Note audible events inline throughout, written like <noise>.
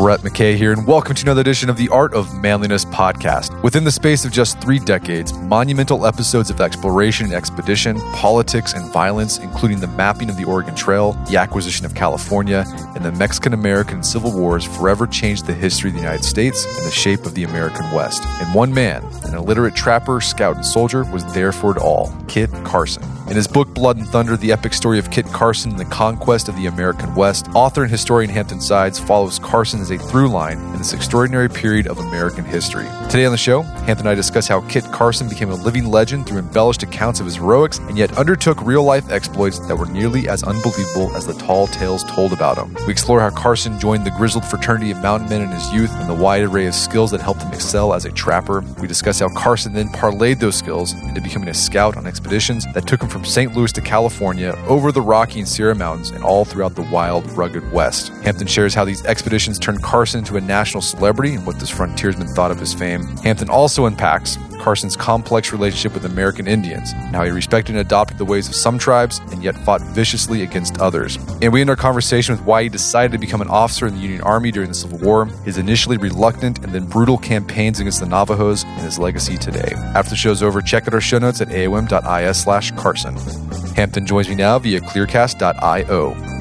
Brett McKay here, and welcome to another edition of the Art of Manliness podcast. Within the space of just three decades, monumental episodes of exploration and expedition, politics and violence, including the mapping of the Oregon Trail, the acquisition of California, and the Mexican American Civil Wars, forever changed the history of the United States and the shape of the American West. And one man, an illiterate trapper, scout, and soldier, was there for it all Kit Carson. In his book Blood and Thunder, the epic story of Kit Carson and the conquest of the American West, author and historian Hampton Sides follows Carson a through line in this extraordinary period of American history. Today on the show, Hampton and I discuss how Kit Carson became a living legend through embellished accounts of his heroics and yet undertook real life exploits that were nearly as unbelievable as the tall tales told about him. We explore how Carson joined the grizzled fraternity of mountain men in his youth and the wide array of skills that helped him excel as a trapper. We discuss how Carson then parlayed those skills into becoming a scout on expeditions that took him from St. Louis to California, over the Rocky and Sierra Mountains, and all throughout the wild, rugged West. Hampton shares how these expeditions turned Carson into a national celebrity and what this frontiersman thought of his fame. Hampton also unpacks Carson's complex relationship with American Indians, and how he respected and adopted the ways of some tribes and yet fought viciously against others. And we end our conversation with why he decided to become an officer in the Union Army during the Civil War, his initially reluctant and then brutal campaigns against the Navajos, and his legacy today. After the show's over, check out our show notes at aom.is slash Carson. Hampton joins me now via clearcast.io.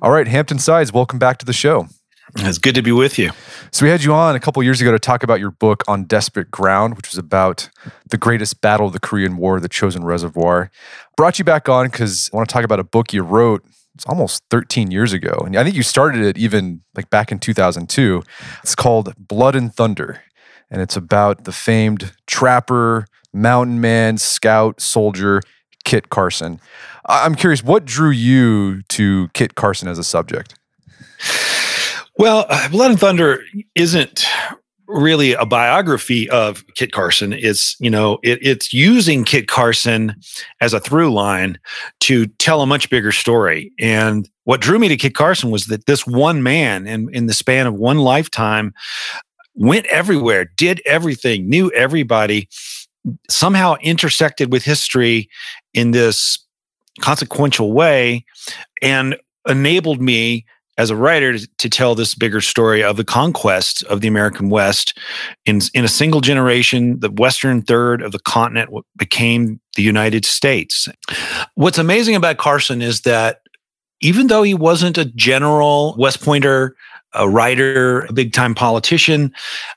All right, Hampton Sides, welcome back to the show. It's good to be with you. So we had you on a couple years ago to talk about your book on desperate ground, which was about the greatest battle of the Korean War, the Chosin Reservoir. Brought you back on because I want to talk about a book you wrote. It's almost 13 years ago, and I think you started it even like back in 2002. It's called Blood and Thunder, and it's about the famed trapper, mountain man, scout, soldier Kit Carson. I'm curious, what drew you to Kit Carson as a subject? Well, uh, Blood and Thunder isn't really a biography of Kit Carson. It's you know it, it's using Kit Carson as a through line to tell a much bigger story. And what drew me to Kit Carson was that this one man, in in the span of one lifetime, went everywhere, did everything, knew everybody, somehow intersected with history in this consequential way, and enabled me as a writer to, tell this bigger story of the conquest of the American West in in a single generation. The western third of the continent became the United States. What's amazing about Carson is that even though he wasn't a general West Pointer, a writer, a big time politician,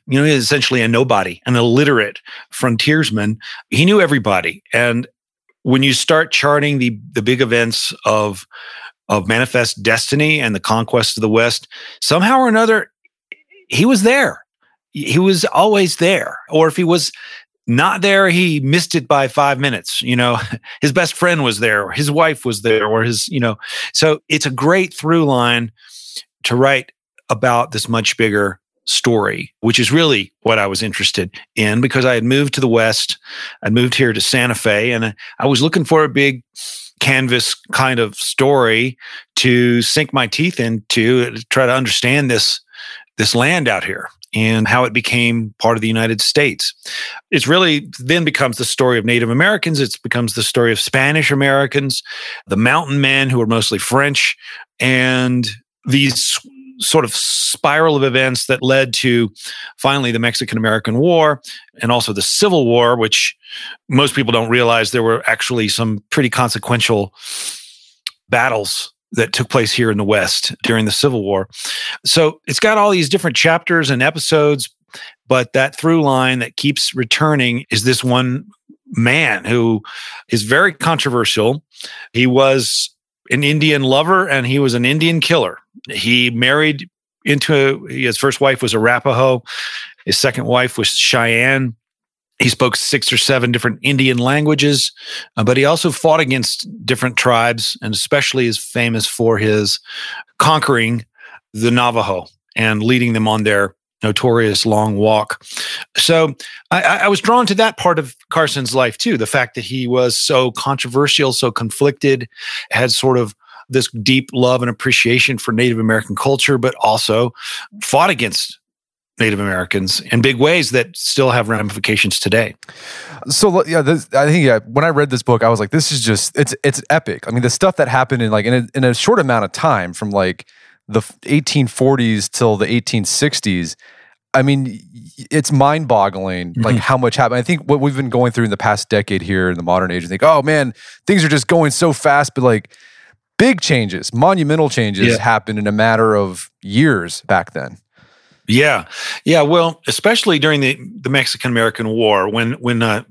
you know, he's essentially a nobody, an illiterate frontiersman. He knew everybody. And when you start charting the the big events of of manifest destiny and the conquest of the West, somehow or another, he was there. He was always there. Or if he was not there, he missed it by five minutes. You know, <laughs> his best friend was there, his wife was there, or his, you know, so it's a great through line to write about this much bigger story, which is really what I was interested in because I had moved to the West. I'd moved here to Santa Fe and I was looking for a big canvas kind of story to sink my teeth into to try to understand this this land out here and how it became part of the United States. It's really then becomes the story of Native Americans. It becomes the story of Spanish Americans, the mountain men who are mostly French, and these sort of spiral of events that led to finally the Mexican American War and also the Civil War, which most people don't realize there were actually some pretty consequential battles that took place here in the West during the Civil War. So it's got all these different chapters and episodes, but that through line that keeps returning is this one man who is very controversial. He was an Indian lover and he was an Indian killer. He married into his first wife was Arapaho, his second wife was Cheyenne. He spoke six or seven different Indian languages, uh, but he also fought against different tribes and especially is famous for his conquering the Navajo and leading them on their notorious long walk. So I, I, was drawn to that part of Carson's life too. The fact that he was so controversial, so conflicted, had sort of this deep love and appreciation for Native American culture, but also fought against Native Americans in big ways that still have ramifications today. So yeah, this, I think yeah. When I read this book, I was like, this is just it's it's epic. I mean, the stuff that happened in like in a, in a short amount of time, from like the 1840s till the 1860s. I mean, it's mind boggling, like mm-hmm. how much happened. I think what we've been going through in the past decade here in the modern age, I think, oh man, things are just going so fast, but like big changes, monumental changes yeah. happened in a matter of years back then. Yeah, yeah. Well, especially during the the Mexican American War, when when uh,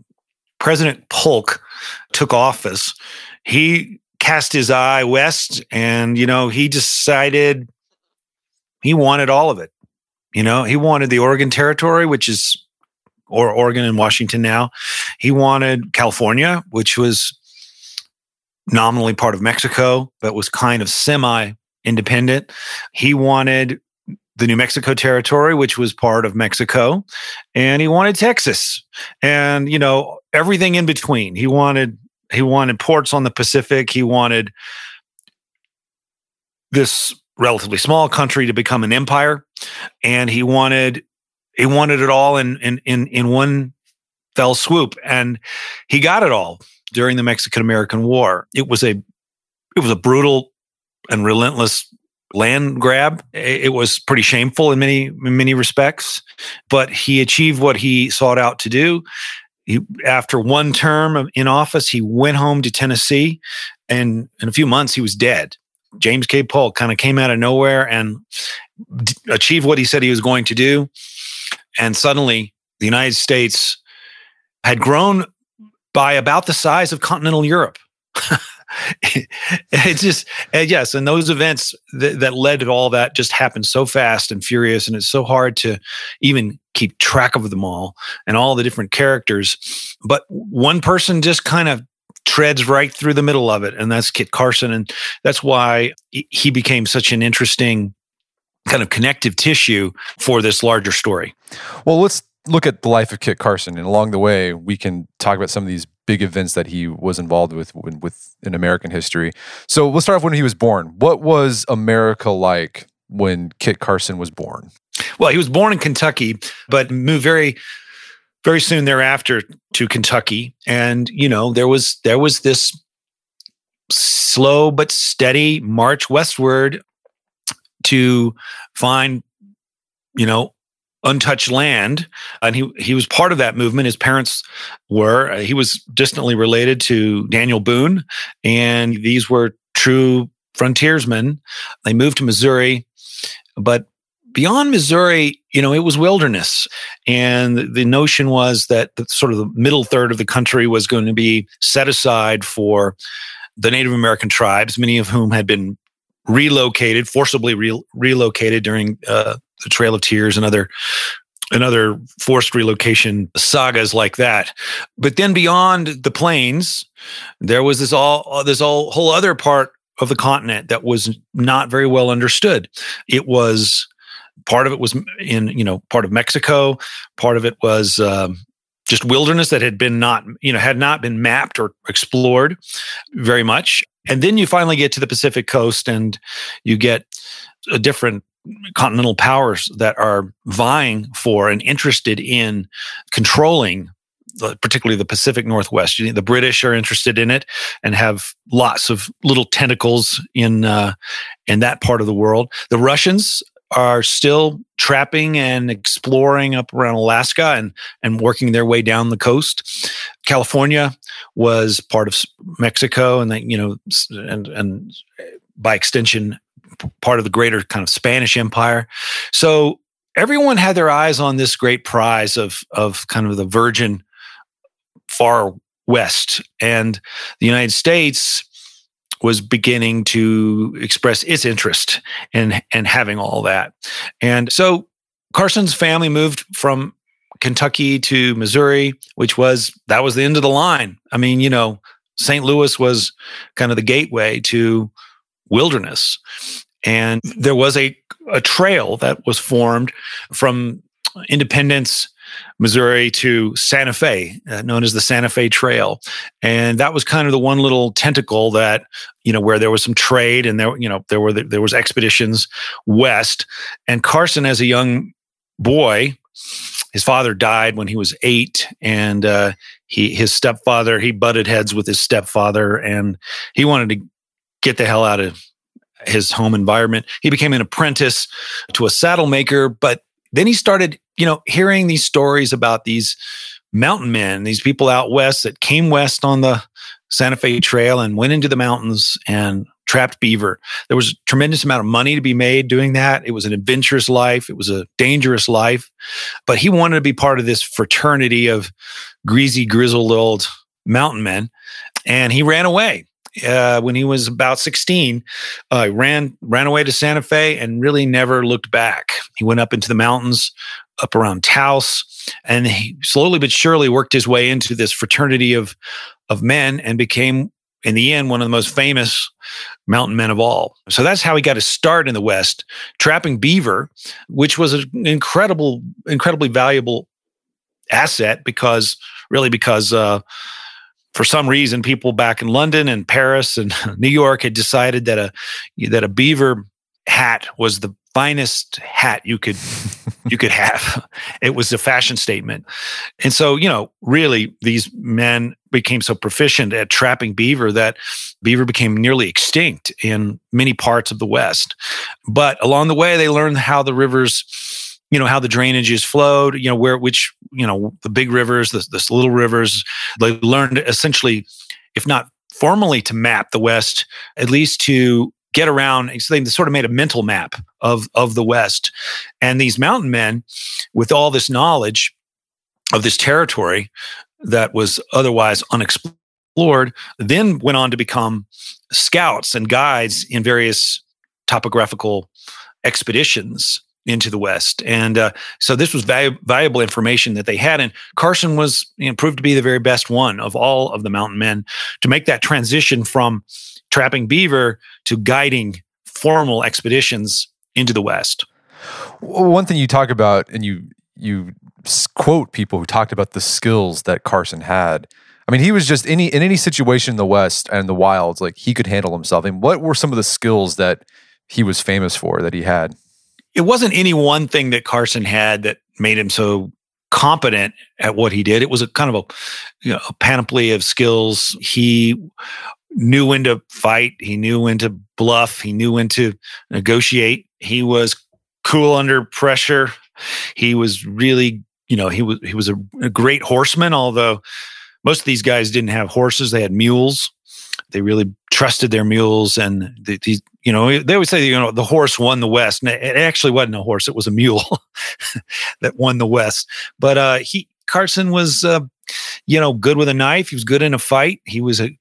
President Polk took office, he cast his eye west, and you know he decided he wanted all of it. You know, he wanted the Oregon Territory, which is or Oregon and Washington now. He wanted California, which was nominally part of Mexico, but was kind of semi independent. He wanted the New Mexico territory, which was part of Mexico, and he wanted Texas, and you know everything in between. He wanted he wanted ports on the Pacific. He wanted this relatively small country to become an empire, and he wanted he wanted it all in in in, in one fell swoop, and he got it all during the Mexican American War. It was a it was a brutal and relentless land grab. It was pretty shameful in many in many respects, but he achieved what he sought out to do. He, after one term in office, he went home to Tennessee, and in a few months, he was dead. James K. Polk kind of came out of nowhere and d- achieved what he said he was going to do. And suddenly, the United States had grown by about the size of continental Europe. <laughs> <laughs> it's just yes and those events that, that led to all that just happened so fast and furious and it's so hard to even keep track of them all and all the different characters. But one person just kind of treads right through the middle of it and that's kit carson and that's why he became such an interesting kind of connective tissue for this larger story. Well let's look at the life of Kit Carson, and along the way, we can talk about some of these big events that he was involved with with in American history. So we'll start off when he was born. What was America like when Kit Carson was born? Well, he was born in Kentucky, but moved very very soon thereafter to Kentucky, and you know there was there was this slow but steady march westward to find you know untouched land and he he was part of that movement. His parents were he was distantly related to Daniel Boone and these were true frontiersmen. They moved to Missouri but beyond Missouri you know it was wilderness. And the notion was that the, sort of the middle third of the country was going to be set aside for the Native American tribes many of whom had been relocated forcibly re- relocated during uh, the Trail of Tears and other and other forced relocation sagas like that. But then beyond the plains, there was this all this all whole other part of the continent that was not very well understood. It was part of it was in you know part of Mexico, part of it was um, just wilderness that had been not you know had not been mapped or explored very much. And then you finally get to the Pacific coast, and you get a different continental powers that are vying for and interested in controlling particularly the Pacific Northwest. The British are interested in it and have lots of little tentacles in uh, in that part of the world. The Russians are still trapping and exploring up around Alaska and and working their way down the coast. California was part of Mexico, and they, you know, and and by extension, part of the greater kind of Spanish Empire. So everyone had their eyes on this great prize of of kind of the virgin far west, and the United States was beginning to express its interest in in having all that. And so Carson's family moved from Kentucky to Missouri, which was that was the end of the line. I mean, you know, St. Louis was kind of the gateway to wilderness. And there was a, a trail that was formed from Independence, Missouri to Santa Fe, uh, known as the Santa Fe Trail. And that was kind of the one little tentacle that, you know, where there was some trade and there, you know, there were, there was expeditions west. And Carson, as a young boy, his father died when he was eight, and uh, he his stepfather he butted heads with his stepfather, and he wanted to get the hell out of his home environment. He became an apprentice to a saddle maker, but then he started, you know, hearing these stories about these mountain men, these people out west that came west on the Santa Fe Trail and went into the mountains and trapped beaver. There was a tremendous amount of money to be made doing that. It was an adventurous life. It was a dangerous life. But he wanted to be part of this fraternity of greasy, grizzled old mountain men. And he ran away. Uh, when he was about 16, uh, ran ran away to Santa Fe and really never looked back. He went up into the mountains, up around Taos, and he slowly but surely worked his way into this fraternity of of men and became in the end one of the most famous mountain men of all. So that's how he got his start in the West, trapping beaver, which was an incredible, incredibly valuable asset because really because uh, for some reason people back in London and Paris and <laughs> New York had decided that a that a beaver hat was the finest hat you could you could have. <laughs> It was a fashion statement. And so, you know, really these men became so proficient at trapping beaver that beaver became nearly extinct in many parts of the West. But along the way, they learned how the rivers you know how the drainages flowed you know where which you know the big rivers the, the little rivers they learned essentially if not formally to map the west at least to get around. They sort of made a mental map of, of the West. And these mountain men, with all this knowledge of this territory that was otherwise unexplored, then went on to become scouts and guides in various topographical expeditions into the West. And uh, so this was valu- valuable information that they had. And Carson was you know, proved to be the very best one of all of the mountain men to make that transition from trapping beaver to guiding formal expeditions into the West. one thing you talk about, and you you quote people who talked about the skills that Carson had. I mean, he was just any in any situation in the West and the wilds, like he could handle himself. And what were some of the skills that he was famous for that he had? It wasn't any one thing that Carson had that made him so competent at what he did. It was a kind of a, you know, a panoply of skills. He knew when to fight. He knew when to bluff. He knew when to negotiate. He was cool under pressure. He was really, you know, he was he was a, a great horseman. Although most of these guys didn't have horses; they had mules. They really trusted their mules, and these, you know, they always say, you know, the horse won the West. And it actually wasn't a horse; it was a mule <laughs> that won the West. But uh, he Carson was uh, you know, good with a knife. He was good in a fight. He was an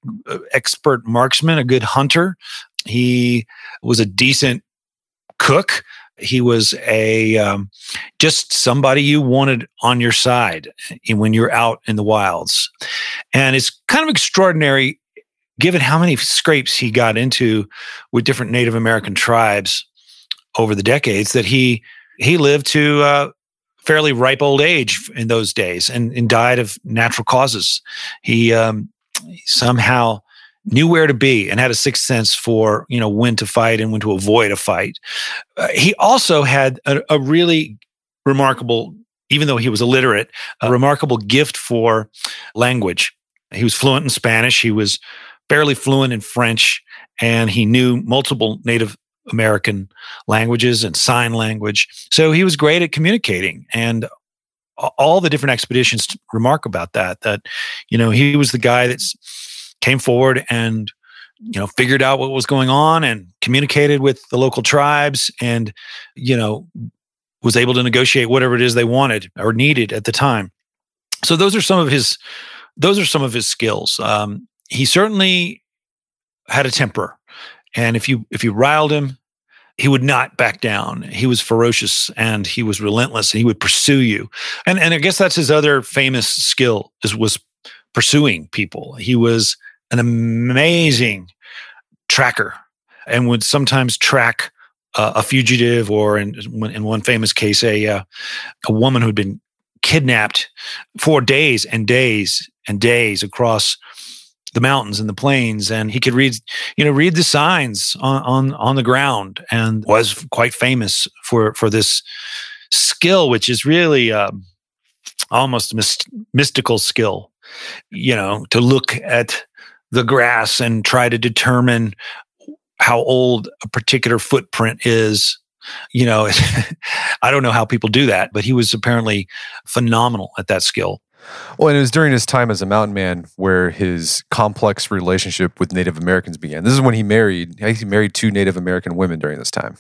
expert marksman, a good hunter. He was a decent cook. He was a um, just somebody you wanted on your side when you're out in the wilds, and it's kind of extraordinary given how many scrapes he got into with different Native American tribes over the decades that he he lived to uh, fairly ripe old age in those days and, and died of natural causes. He um, somehow knew where to be and had a sixth sense for you know when to fight and when to avoid a fight. Uh, he also had a, a, really remarkable, even though he was illiterate, a remarkable gift for language. He was fluent in Spanish. He was fairly fluent in French, and he knew multiple native American languages and sign language. So he was great at communicating and all the different expeditions remark about that that you know he was the guy that came forward and you know figured out what was going on and communicated with the local tribes and you know was able to negotiate whatever it is they wanted or needed at the time so those are some of his those are some of his skills um, he certainly had a temper and if you if you riled him he would not back down. He was ferocious and he was relentless and he would pursue you. And and I guess that's his other famous skill is was pursuing people. He was an amazing tracker and would sometimes track uh, a fugitive or in in one famous case a uh, a woman who'd been kidnapped for days and days and days across the mountains and the plains and he could read you know read the signs on on, on the ground and was quite famous for for this skill which is really um, almost myst- mystical skill, you know, to look at the grass and try to determine how old a particular footprint is. You know, <laughs> I don't know how people do that, but he was apparently phenomenal at that skill. Well, and it was during his time as a mountain man where his complex relationship with Native Americans began. This is when he married. He married two Native American women during this time.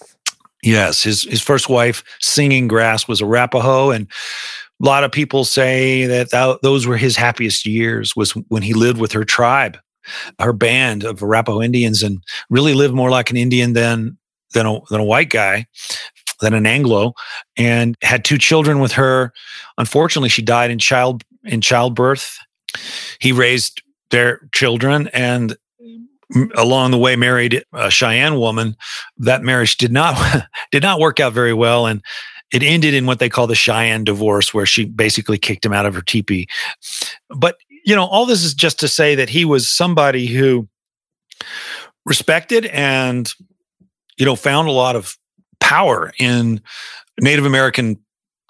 Yes, his his first wife, Singing Grass, was Arapaho, and a lot of people say that th- those were his happiest years. Was when he lived with her tribe, her band of Arapaho Indians, and really lived more like an Indian than than a, than a white guy, than an Anglo, and had two children with her. Unfortunately, she died in child in childbirth. He raised their children and along the way married a Cheyenne woman. That marriage did not <laughs> did not work out very well, and it ended in what they call the Cheyenne divorce, where she basically kicked him out of her teepee. But you know, all this is just to say that he was somebody who respected and you know found a lot of power in Native American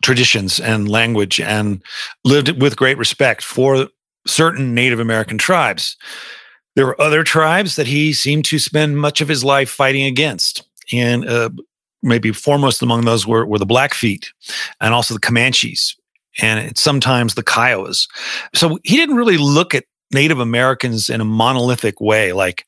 traditions and language and lived with great respect for certain Native American tribes. There were other tribes that he seemed to spend much of his life fighting against. And uh, maybe foremost among those were, were the Blackfeet and also the Comanches and sometimes the Kiowas. So he didn't really look at Native Americans in a monolithic way like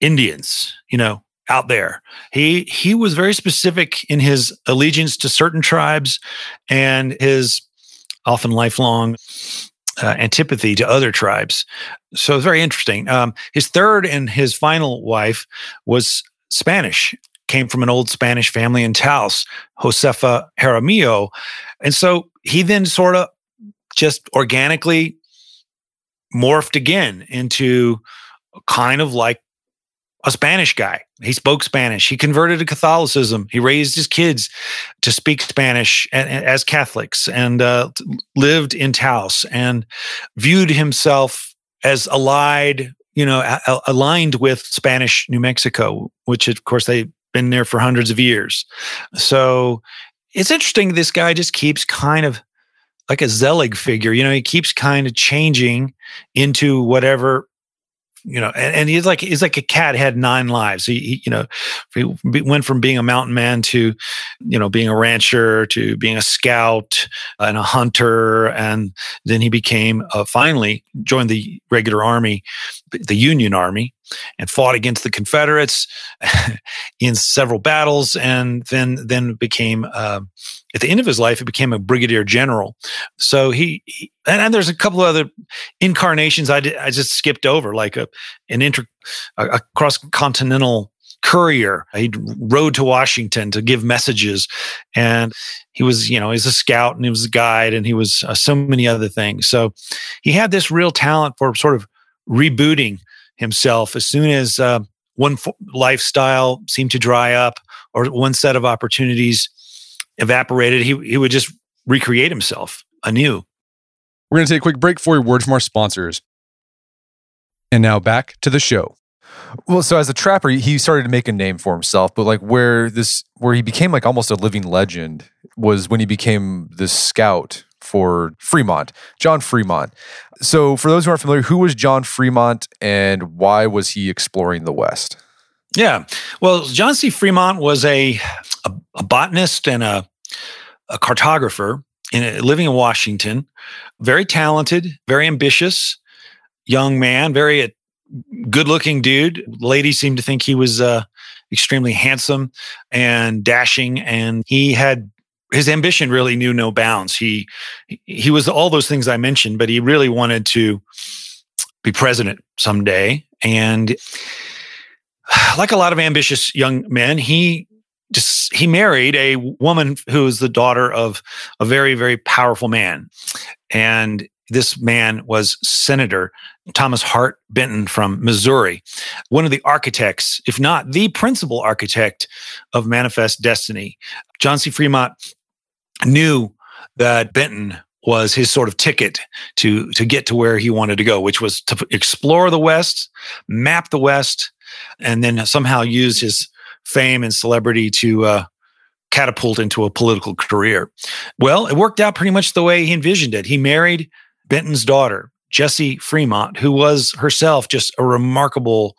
Indians, you know, out there. He he was very specific in his allegiance to certain tribes and his often lifelong uh, antipathy to other tribes. So it's very interesting. Um, his third and his final wife was Spanish, came from an old Spanish family in Taos, Josefa Jaramillo. And so he then sort of just organically morphed again into kind of like a Spanish guy. He spoke Spanish. He converted to Catholicism. He raised his kids to speak Spanish as Catholics and uh, lived in Taos and viewed himself as allied, you know, aligned with Spanish New Mexico, which of course they've been there for hundreds of years. So it's interesting. This guy just keeps kind of like a Zelig figure. You know, he keeps kind of changing into whatever you know, and, and, he's like he's like a cat had nine lives. He, he, you know, he went from being a mountain man to, you know, being a rancher to being a scout and a hunter, and then he became uh, finally joined the regular army, the Union Army, and fought against the Confederates <laughs> in several battles, and then then became uh, at the end of his life, he became a brigadier general. So he, he and, and, there's a couple of other incarnations I did, I just skipped over, like a an inter a, a cross continental courier. He rode to Washington to give messages, and he was, you know, he's a scout and he was a guide, and he was uh, so many other things. So he had this real talent for sort of rebooting himself as soon as uh, one f- lifestyle seemed to dry up or one set of opportunities evaporated. He he would just recreate himself anew. We're going to take a quick break for a word from our sponsors. And now back to the show. Well, so as a trapper, he started to make a name for himself, but like where this where he became like almost a living legend was when he became the scout for Fremont, John Fremont. So, for those who aren't familiar, who was John Fremont and why was he exploring the West? Yeah. Well, John C. Fremont was a, a, a botanist and a, a cartographer in living in Washington, very talented, very ambitious young man, very good looking dude. Ladies seemed to think he was uh, extremely handsome and dashing, and he had his ambition really knew no bounds. He he was all those things I mentioned, but he really wanted to be president someday. And like a lot of ambitious young men, he just he married a woman who is the daughter of a very very powerful man, and this man was Senator Thomas Hart Benton from Missouri, one of the architects, if not the principal architect of Manifest Destiny. John C. Fremont knew that Benton was his sort of ticket to to get to where he wanted to go, which was to explore the West, map the West, and then somehow use his fame and celebrity to uh, catapult into a political career. Well, it worked out pretty much the way he envisioned it. He married Benton's daughter, Jessie Fremont, who was herself just a remarkable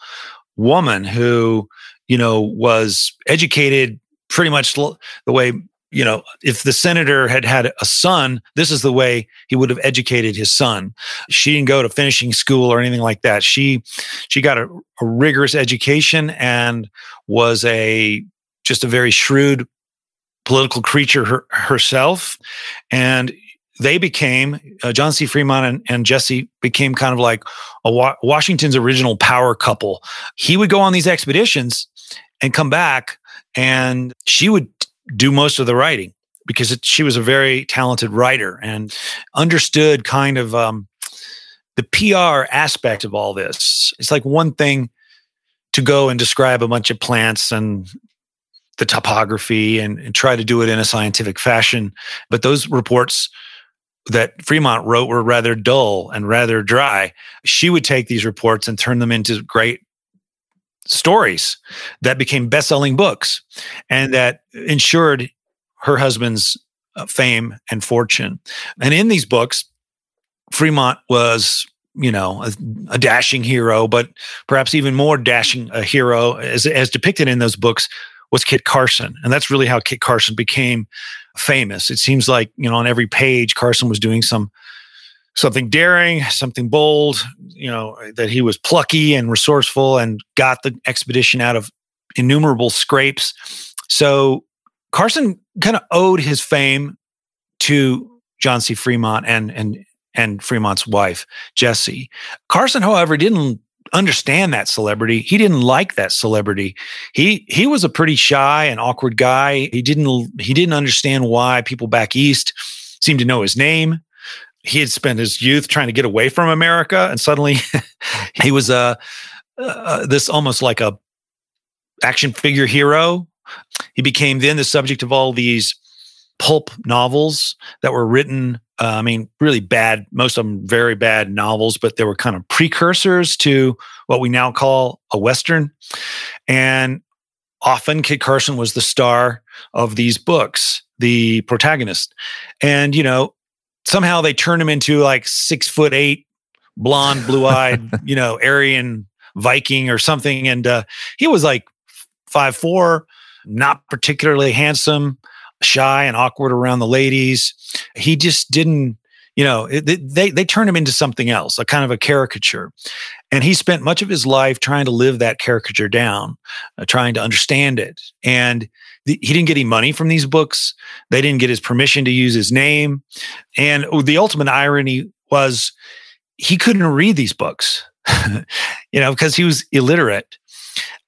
woman who, you know, was educated pretty much the way you know, if the senator had had a son, this is the way he would have educated his son. She didn't go to finishing school or anything like that. She she got a, a rigorous education and was a just a very shrewd political creature her, herself. And they became uh, John C. Fremont and, and, Jessie became kind of like a Wa- Washington's original power couple. He would go on these expeditions and come back, and she would do most of the writing because it, she was a very talented writer and understood kind of um, the PR aspect of all this. It's like one thing to go and describe a bunch of plants and the topography and, and try to do it in a scientific fashion. But those reports that Fremont wrote were rather dull and rather dry. She would take these reports and turn them into great stories that became best-selling books and that ensured her husband's uh, fame and fortune. And in these books, Fremont was, you know, a, a, dashing hero, but perhaps even more dashing a hero as, as depicted in those books was Kit Carson. And that's really how Kit Carson became famous. It seems like, you know, on every page, Carson was doing some something daring, something bold, you know, that he was plucky and resourceful and got the expedition out of innumerable scrapes. So Carson kind of owed his fame to John C. Fremont and and and Fremont's wife, Jessie. Carson, however, didn't understand that celebrity. He didn't like that celebrity. He he was a pretty shy and awkward guy. He didn't he didn't understand why people back east seemed to know his name he had spent his youth trying to get away from America, and suddenly <laughs> he was a uh, uh, this almost like a action figure hero. He became then the subject of all these pulp novels that were written. Uh, I mean, really bad, most of them very bad novels, but they were kind of precursors to what we now call a Western. And often Kit Carson was the star of these books, the protagonist. And, you know, somehow they turned him into like six foot eight, blonde, blue eyed, <laughs> you know, Aryan Viking or something. And uh, he was like five four, not particularly handsome, shy and awkward around the ladies. He just didn't, you know, it, they they turned him into something else, a kind of a caricature. And he spent much of his life trying to live that caricature down, uh, trying to understand it. And he didn't get any money from these books. They didn't get his permission to use his name. And the ultimate irony was he couldn't read these books, <laughs> you know, because he was illiterate.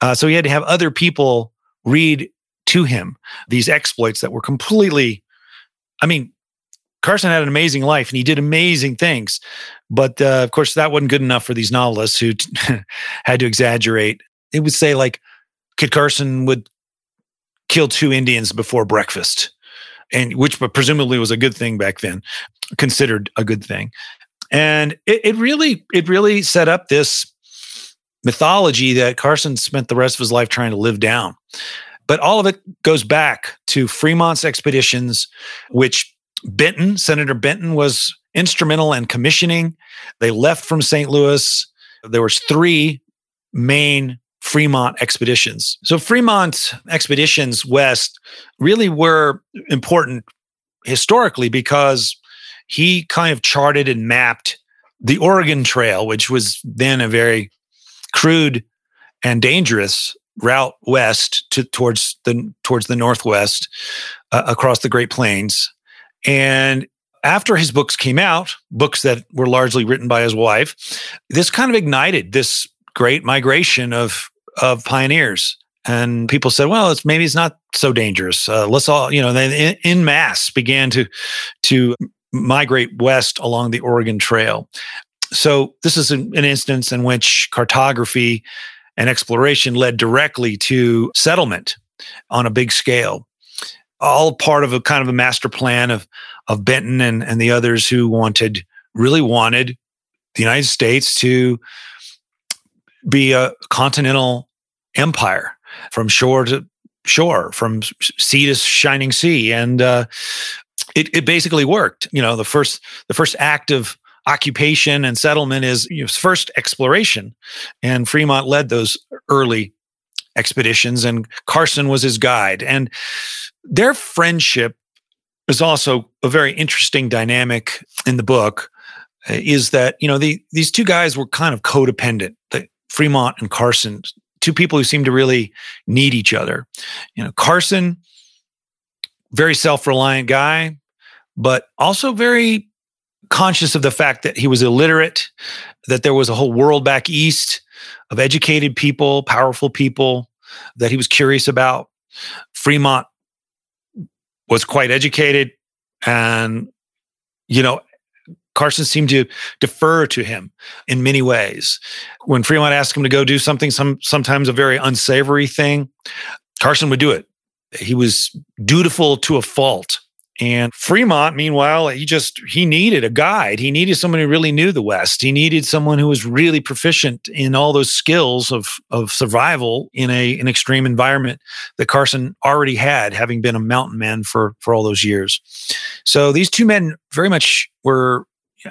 Uh, so he had to have other people read to him these exploits that were completely, I mean, Carson had an amazing life and he did amazing things. But uh, of course, that wasn't good enough for these novelists who <laughs> had to exaggerate. It would say, like, Kit Carson would kill two Indians before breakfast, and which presumably was a good thing back then, considered a good thing. And it, it really, it really set up this mythology that Carson spent the rest of his life trying to live down. But all of it goes back to Fremont's expeditions, which Benton, Senator Benton, was instrumental in commissioning. They left from St. Louis. There was three main Fremont expeditions. So Fremont expeditions west really were important historically because he kind of charted and mapped the Oregon Trail, which was then a very crude and dangerous route west to, towards the towards the northwest uh, across the Great Plains. And after his books came out, books that were largely written by his wife, this kind of ignited this great migration of of pioneers. And people said, well, it's maybe it's not so dangerous. Uh, let's all, you know, they in, mass began to to migrate west along the Oregon Trail. So this is an, an instance in which cartography and exploration led directly to settlement on a big scale all part of a kind of a master plan of of Benton and, and the others who wanted really wanted the United States to be a continental empire from shore to shore from sea to shining sea. And uh, it, it basically worked. You know, the first the first act of occupation and settlement is you know, first exploration, and Fremont led those early expeditions, and Carson was his guide. And their friendship is also a very interesting dynamic in the book. Uh, is that you know the, these two guys were kind of codependent. Fremont and Carson, two people who seem to really need each other. You know, Carson, very self-reliant guy, but also very conscious of the fact that he was illiterate, that there was a whole world back east of educated people, powerful people that he was curious about. Fremont was quite educated and you know Carson seemed to defer to him in many ways. When Fremont asked him to go do something, some sometimes a very unsavory thing, Carson would do it. He was dutiful to a fault. And Fremont, meanwhile, he just he needed a guide. He needed someone who really knew the West. He needed someone who was really proficient in all those skills of of survival in a an extreme environment that Carson already had, having been a mountain man for for all those years. So these two men very much were,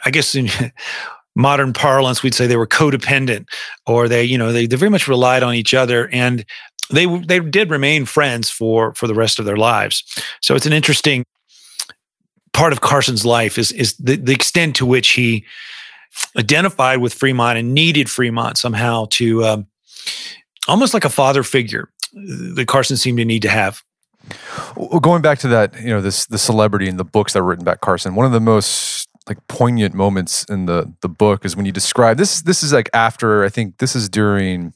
I guess, in <laughs> modern parlance, we'd say they were codependent, or they, you know, they, they very much relied on each other and they they did remain friends for for the rest of their lives. So it's an interesting part of Carson's life is is the, the extent to which he identified with Fremont and needed Fremont somehow to um, almost like a father figure that Carson seemed to need to have. Going back to that, you know, this the celebrity and the books that were written about Carson. One of the most like poignant moments in the the book is when you describe this. This is like after I think this is during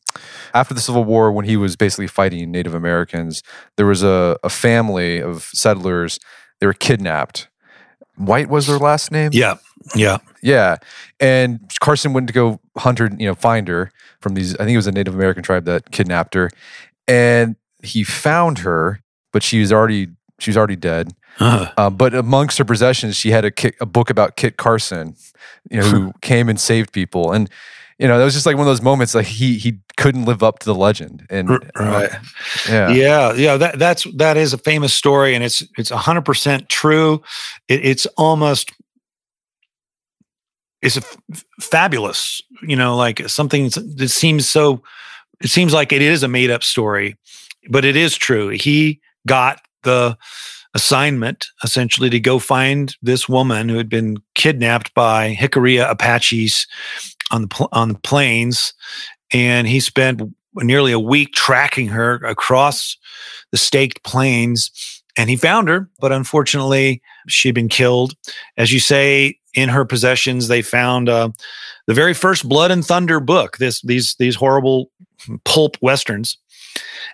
after the Civil War when he was basically fighting Native Americans. There was a, a family of settlers. They were kidnapped White was their last name. Yeah, yeah, yeah. And Carson went to go hunt her, you know, find her from these. I think it was a Native American tribe that kidnapped her, and he found her, but she was already she was already dead. Uh-huh. Um, but amongst her possessions, she had a, a book about Kit Carson, you know, who <laughs> came and saved people. And you know, that was just like one of those moments like he he couldn't live up to the legend. And uh, right. Uh, yeah. Yeah. Yeah. That that's that is a famous story and it's it's hundred percent true. It, it's almost it's a f- fabulous, you know, like something that seems so it seems like it is a made up story, but it is true. He got the assignment essentially to go find this woman who had been kidnapped by Jicarilla Apaches on the on the plains, and he spent nearly a week tracking her across the staked plains. And he found her, but unfortunately, she'd been killed. As you say, in her possessions, they found uh, the very first Blood and Thunder book. This these these horrible pulp westerns,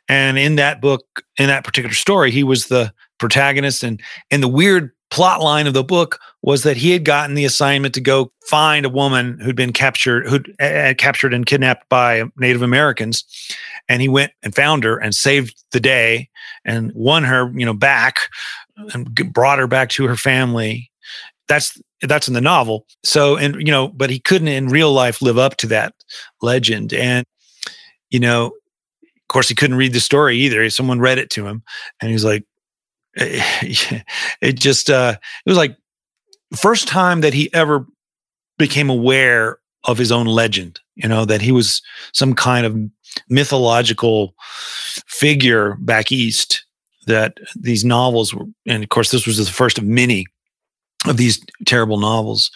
and in that book, in that particular story, he was the protagonist. And and the weird plot line of the book was that he had gotten the assignment to go find a woman who'd been captured, who'd uh, captured and kidnapped by Native Americans, and he went and found her and saved the day and won her, you know, back and brought her back to her family. That's that's in the novel. So, and you know, but he couldn't in real life live up to that legend, and you know, course, he couldn't read the story either. Someone read it to him, and he's like, it just uh it was like first time that he ever became aware of his own legend you know that he was some kind of mythological figure back east that these novels were and of course this was the first of many of these terrible novels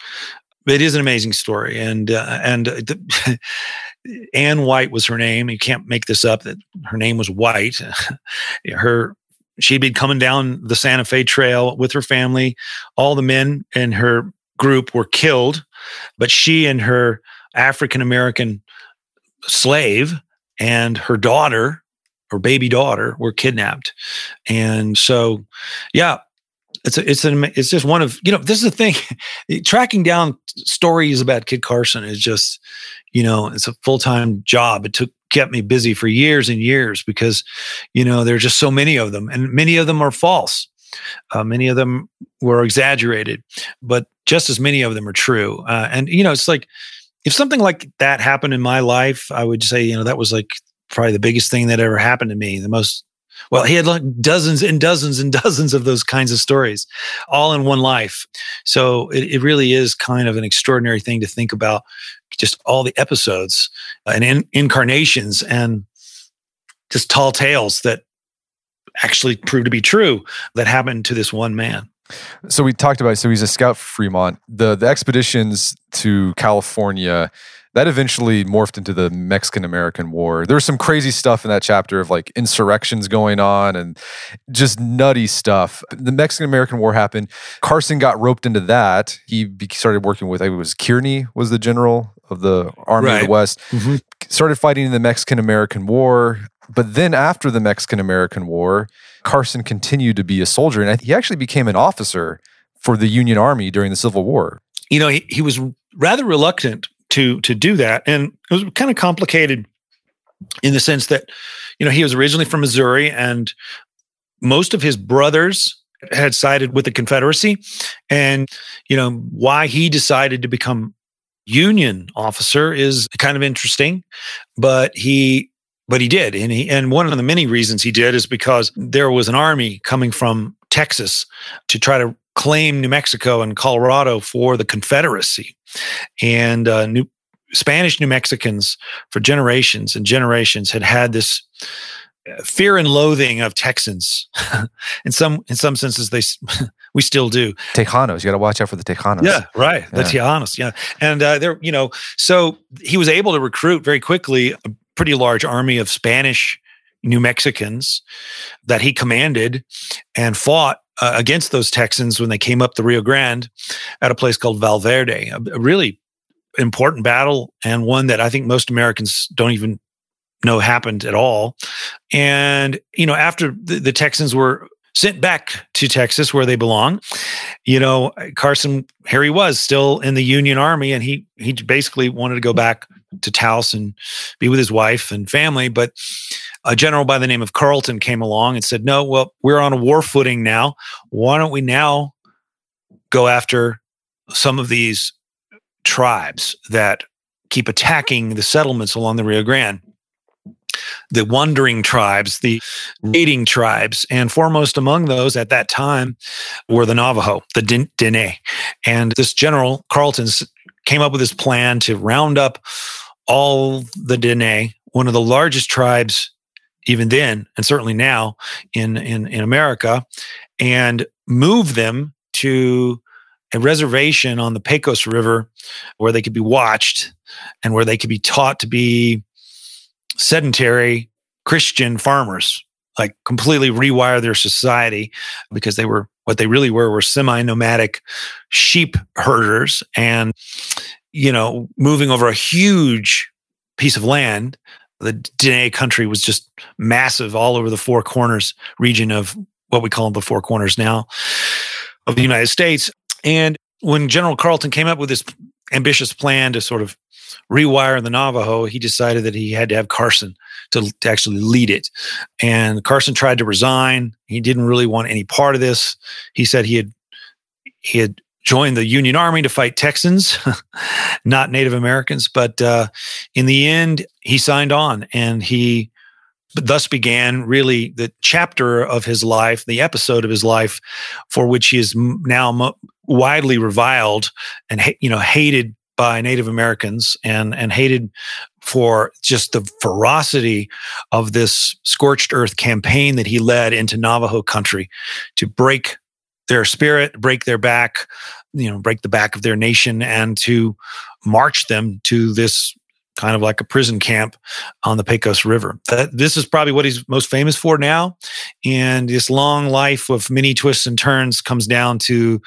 it is an amazing story and uh, and the, <laughs> Anne White was her name. You can't make this up. That her name was White. <laughs> her she'd been coming down the Santa Fe Trail with her family. All the men in her group were killed, but she and her African American slave and her daughter, her baby daughter, were kidnapped. And so, yeah, it's a, it's an it's just one of you know this is the thing. <laughs> Tracking down stories about Kit Carson is just you know it's a full-time job. It took kept me busy for years and years because you know there are just so many of them and many of them are false. Uh, many of them were exaggerated but just as many of them are true. Uh, and you know it's like if something like that happened in my life i would say you know that was like probably the biggest thing that ever happened to me the most Well, he had like dozens and dozens and <laughs> dozens of those kinds of stories, all in one life. So it, it really is kind of an extraordinary thing to think about just all the episodes uh, and in, incarnations and just tall tales that actually proved to be true that happened to this one man. So we talked about so he's a scout Fremont. The the expeditions to California that eventually morphed into the Mexican American War. There was some crazy stuff in that chapter of like insurrections going on and just nutty stuff. The Mexican American War happened. Carson got roped into that. He started working with, I was Kearny was the general of the Army right. of the West. Mm-hmm. Started fighting in the Mexican American War. But then after the Mexican American War, Carson continued to be a soldier and he actually became an officer for the Union Army during the Civil War. You know, he, he was rather reluctant to to do that, and it was kind of complicated in the sense that you know he was originally from Missouri, and most of his brothers had sided with the Confederacy, and you know why he decided to become Union officer is kind of interesting, but he but he did. And he and one of the many reasons he did is because there was an army coming from Texas to try to claim New Mexico and Colorado for the Confederacy. And uh, New, Spanish New Mexicans for generations and generations had had this uh, fear and loathing of Texans. <laughs> in some in some senses, they <laughs> we still do. Tejanos, you got to watch out for the Tejanos. Yeah, right. The yeah. Tejanos, yeah, and uh, they're you know, so he was able to recruit very quickly a pretty large army of Spanish New Mexicans that he commanded and fought uh, against those Texans when they came up the Rio Grande at a place called Valverde. A, a really important battle and one that I think most Americans don't even know happened at all. And, you know, after the, the Texans were sent back to Texas where they belong. You know, Carson, here he was still in the Union Army, and he he basically wanted to go back to Taos and be with his wife and family. But a general by the name of Carleton came along and said, No, well, we're on a war footing now. Why don't we now go after some of these tribes that keep attacking the settlements along the Rio Grande? The wandering tribes, the mm. raiding tribes, and foremost among those at that time were the Navajo, the Dene. And this general, Carleton, came up with this plan to round up all the Dene, one of the largest tribes even then, and certainly now in, in, in America, and move them to a reservation on the Pecos River where they could be watched and where they could be taught to be sedentary Christian farmers, like completely rewire their society because they were what they really were were semi nomadic sheep herders. And, you know, moving over a huge piece of land the Dene country was just massive all over the Four Corners region of what we call the Four Corners now of the United States. And when General Carleton came up with this ambitious plan to sort of rewire the Navajo, he decided that he had to have Carson to, to actually lead it. And Carson tried to resign. He didn't really want any part of this. He said he had he had joined the Union Army to fight Texans, <laughs> not Native Americans. But uh, in the end, he signed on and he thus began really the chapter of his life, the episode of his life for which he is now widely reviled and you know hated by Native Americans and and hated for just the ferocity of this scorched earth campaign that he led into Navajo country to break their spirit, break their back, you know, break the back of their nation and to march them to this kind of like a prison camp on the Pecos River. That, this is probably what he's most famous for now. And this long life of many twists and turns comes down to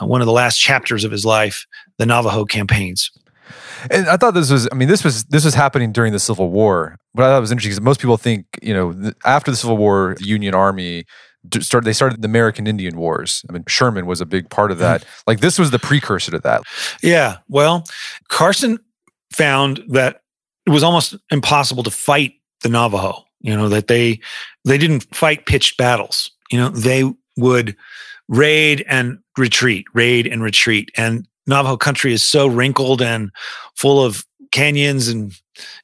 uh, one of the last chapters of his life, the Navajo campaigns. And I thought this was, I mean, this was this was happening during the Civil War. But I thought it was interesting because most people think, you know, after the Civil War, the Union Army started they started the American Indian Wars. I mean, Sherman was a big part of that. Mm-hmm. Like this was the precursor to that. Yeah. Well, Carson found that it was almost impossible to fight the Navajo. You know that they they didn't fight pitched battles. You know they would raid and retreat, raid and retreat. And Navajo country is so wrinkled and full of canyons and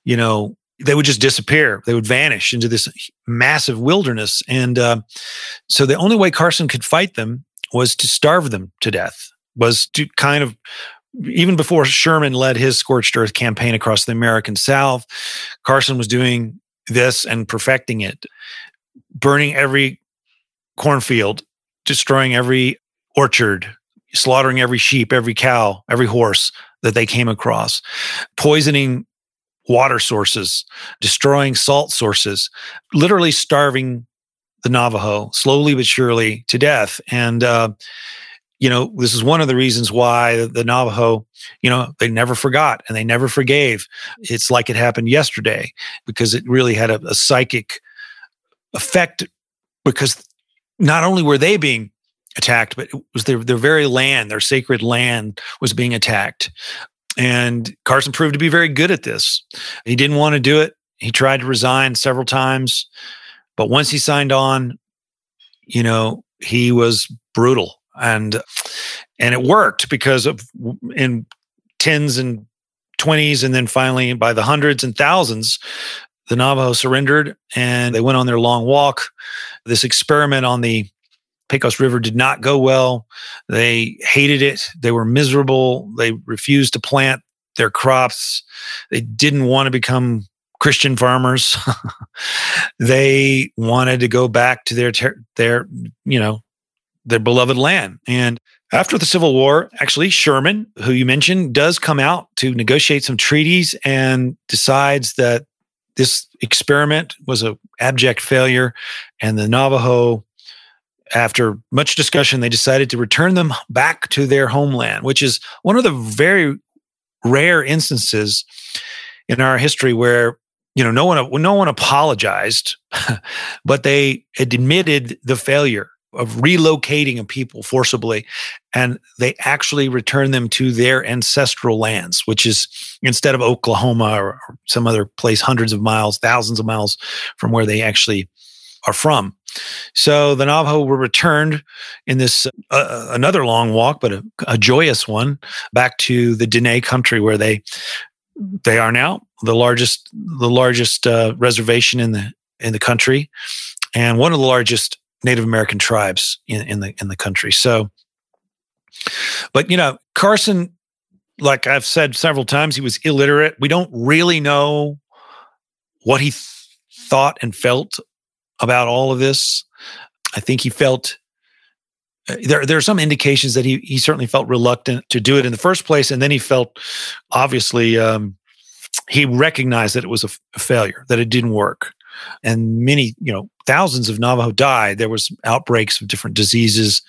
you know they would just disappear. They would vanish into this massive wilderness. And uh, so the only way Carson could fight them was to starve them to death, was to kind of, even before Sherman led his scorched earth campaign across the American South, Carson was doing this and perfecting it, burning every cornfield, destroying every orchard, slaughtering every sheep, every cow, every horse that they came across, poisoning water sources, destroying salt sources, literally starving the Navajo slowly but surely to death. And, uh, you know, this is one of the reasons why the Navajo, you know, they never forgot and they never forgave. It's like it happened yesterday because it really had a, a psychic effect because not only were they being attacked, but it was their, their very land, their sacred land was being attacked. And Carson proved to be very good at this. He didn't want to do it. He tried to resign several times. But once he signed on, you know, he was brutal. And and it worked because of in tens and 20s and then finally by the hundreds and thousands the Navajo surrendered and they went on their long walk. This experiment on the Pecos River did not go well. They hated it. They were miserable. They refused to plant their crops. They didn't want to become Christian farmers. <laughs> they wanted to go back to their ter- their you know their beloved land. And after the Civil War, actually Sherman, who you mentioned, does come out to negotiate some treaties and decides that this experiment was a abject failure and the Navajo after much discussion, they decided to return them back to their homeland, which is one of the very rare instances in our history where you know no one no one apologized, <laughs> but they admitted the failure of relocating a people forcibly, and they actually returned them to their ancestral lands, which is instead of Oklahoma or some other place hundreds of miles, thousands of miles from where they actually are from. So the Navajo were returned in this uh, uh, another long walk, but a, a, joyous one, back to the Dene country where they they are now the largest the largest uh, reservation in the in the country, and one of the largest Native American tribes in, in the in the country. So, but you know, Carson, like I've said several times, he was illiterate. We don't really know what he th- thought and felt about all of this. I think he felt uh, there there are some indications that he he certainly felt reluctant to do it in the first place, and then he felt obviously um, he recognized that it was a, f- a failure, that it didn't work, and many you know thousands of Navajo died. There was outbreaks of different diseases,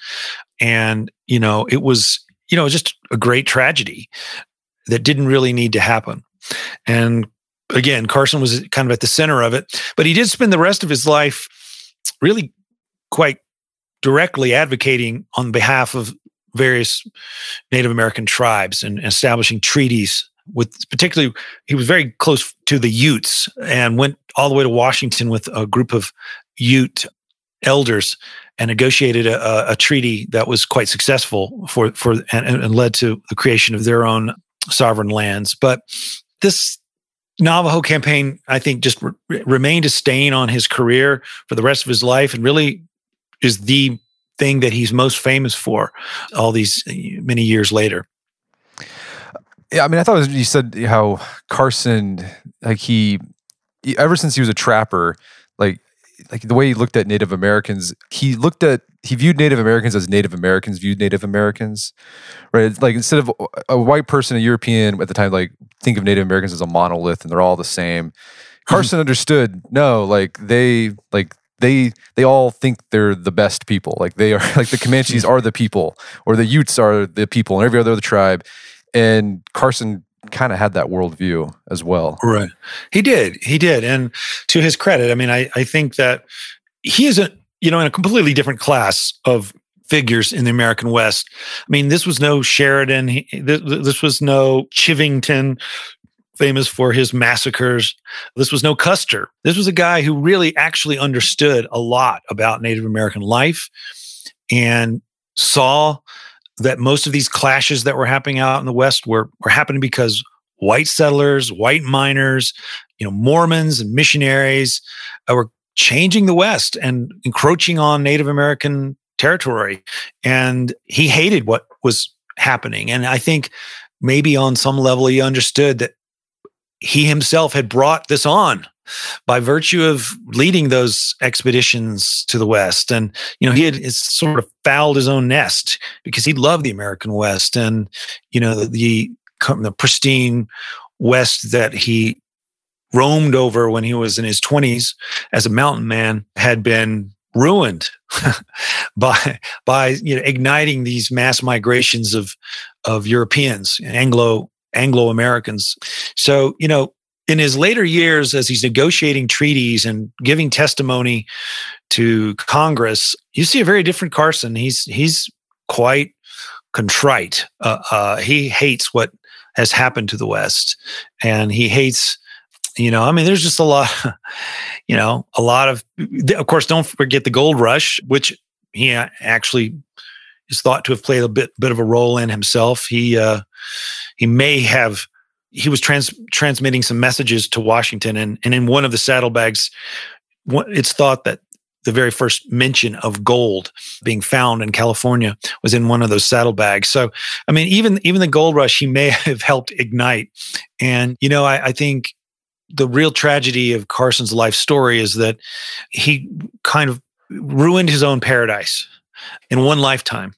and you know it was you know just a great tragedy that didn't really need to happen, and again, Carson was kind of at the center of it, but he did spend the rest of his life really quite directly advocating on behalf of various Native American tribes and establishing treaties with particularly he was very close to the Utes and went all the way to Washington with a group of Ute elders and negotiated a, a treaty that was quite successful for for and, and led to the creation of their own sovereign lands. But this Navajo campaign, I think, just re- remained a stain on his career for the rest of his life, and really is the thing that he's most famous for all these uh, many years later. Yeah, I mean, I thought was, you said how Carson, like he, ever since he was a trapper, like like the way he looked at Native Americans, he looked at he viewed Native Americans as Native Americans viewed Native Americans, right? Like instead of a white person, a European at the time, like think of Native Americans as a monolith and they're all the same. Mm-hmm. Carson understood, no, like they like they they all think they're the best people. Like they are <laughs> like the Comanches are the people, or the Utes are the people, and every other tribe. And Carson kind of had that worldview as well. Right. He did. He did. And to his credit, I mean, I, I think that he is a, you know, in a completely different class of figures in the American West. I mean, this was no Sheridan. He, this, this was no Chivington, famous for his massacres. This was no Custer. This was a guy who really actually understood a lot about Native American life and saw that most of these clashes that were happening out in the West were, were happening because white settlers, white miners, you know, Mormons and missionaries uh, were changing the West and encroaching on Native American territory. And he hated what was happening. And I think maybe on some level he understood that he himself had brought this on by virtue of leading those expeditions to the West. And, you know, he had sort of fouled his own nest because he loved the American West and, you know, the, the, pristine West that he roamed over when he was in his 20s as a mountain man had been ruined <laughs> by by you know igniting these mass migrations of of Europeans Anglo Anglo Americans so you know in his later years as he's negotiating treaties and giving testimony to Congress you see a very different Carson. He's he's quite contrite. Uh, uh, he hates what has happened to the West and he hates you know, I mean, there's just a lot, <laughs> you know, a lot of, of course, don't forget the gold rush, which he actually is thought to have played a bit, bit of a role in himself. He, uh, he may have, he was trans, transmitting some messages to Washington and, and in one of the saddlebags, it's thought that the very first mention of gold being found in California was in one of those saddlebags. So, I mean, even even the gold rush he may <laughs> have helped ignite. And you know, I, I think the real tragedy of Carson's life story is that he kind of ruined his own paradise in one lifetime.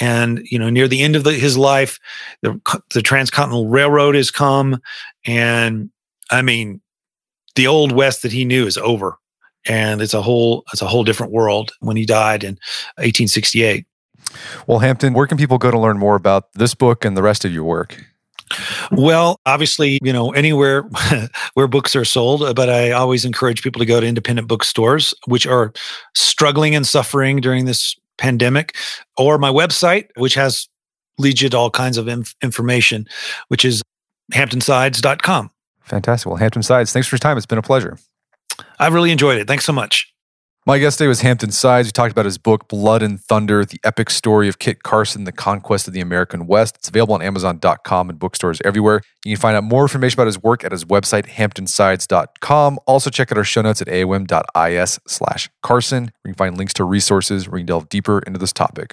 And you know, near the end of the, his life, the, the Transcontinental Railroad has come, and I mean, the old West that he knew is over, and it's a whole it's a whole different world when he died in 1868. Well, Hampton, where can people go to learn more about this book and the rest of your work? Well, obviously, you know, anywhere <laughs> where books are sold, uh, but I always encourage people to go to independent bookstores, which are struggling and suffering during this pandemic, or my website, which has leads you to all kinds of inf- information, which is hamptonsides.com. Fantastic. Well, Hampton Sides, thanks for your time. It's been a pleasure. I've really enjoyed it. Thanks so much. My guest today was Hampton Sides. We talked about his book, Blood and Thunder The Epic Story of Kit Carson, The Conquest of the American West. It's available on Amazon.com and bookstores everywhere. You can find out more information about his work at his website, hamptonsides.com. Also, check out our show notes at aom.is slash Carson, where you can find links to resources where you can delve deeper into this topic.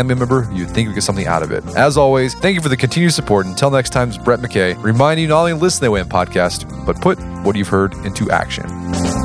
member you'd think we get something out of it. As always, thank you for the continued support. Until next time, it's Brett McKay reminding you not only listen to the AOM podcast, but put what you've heard into action.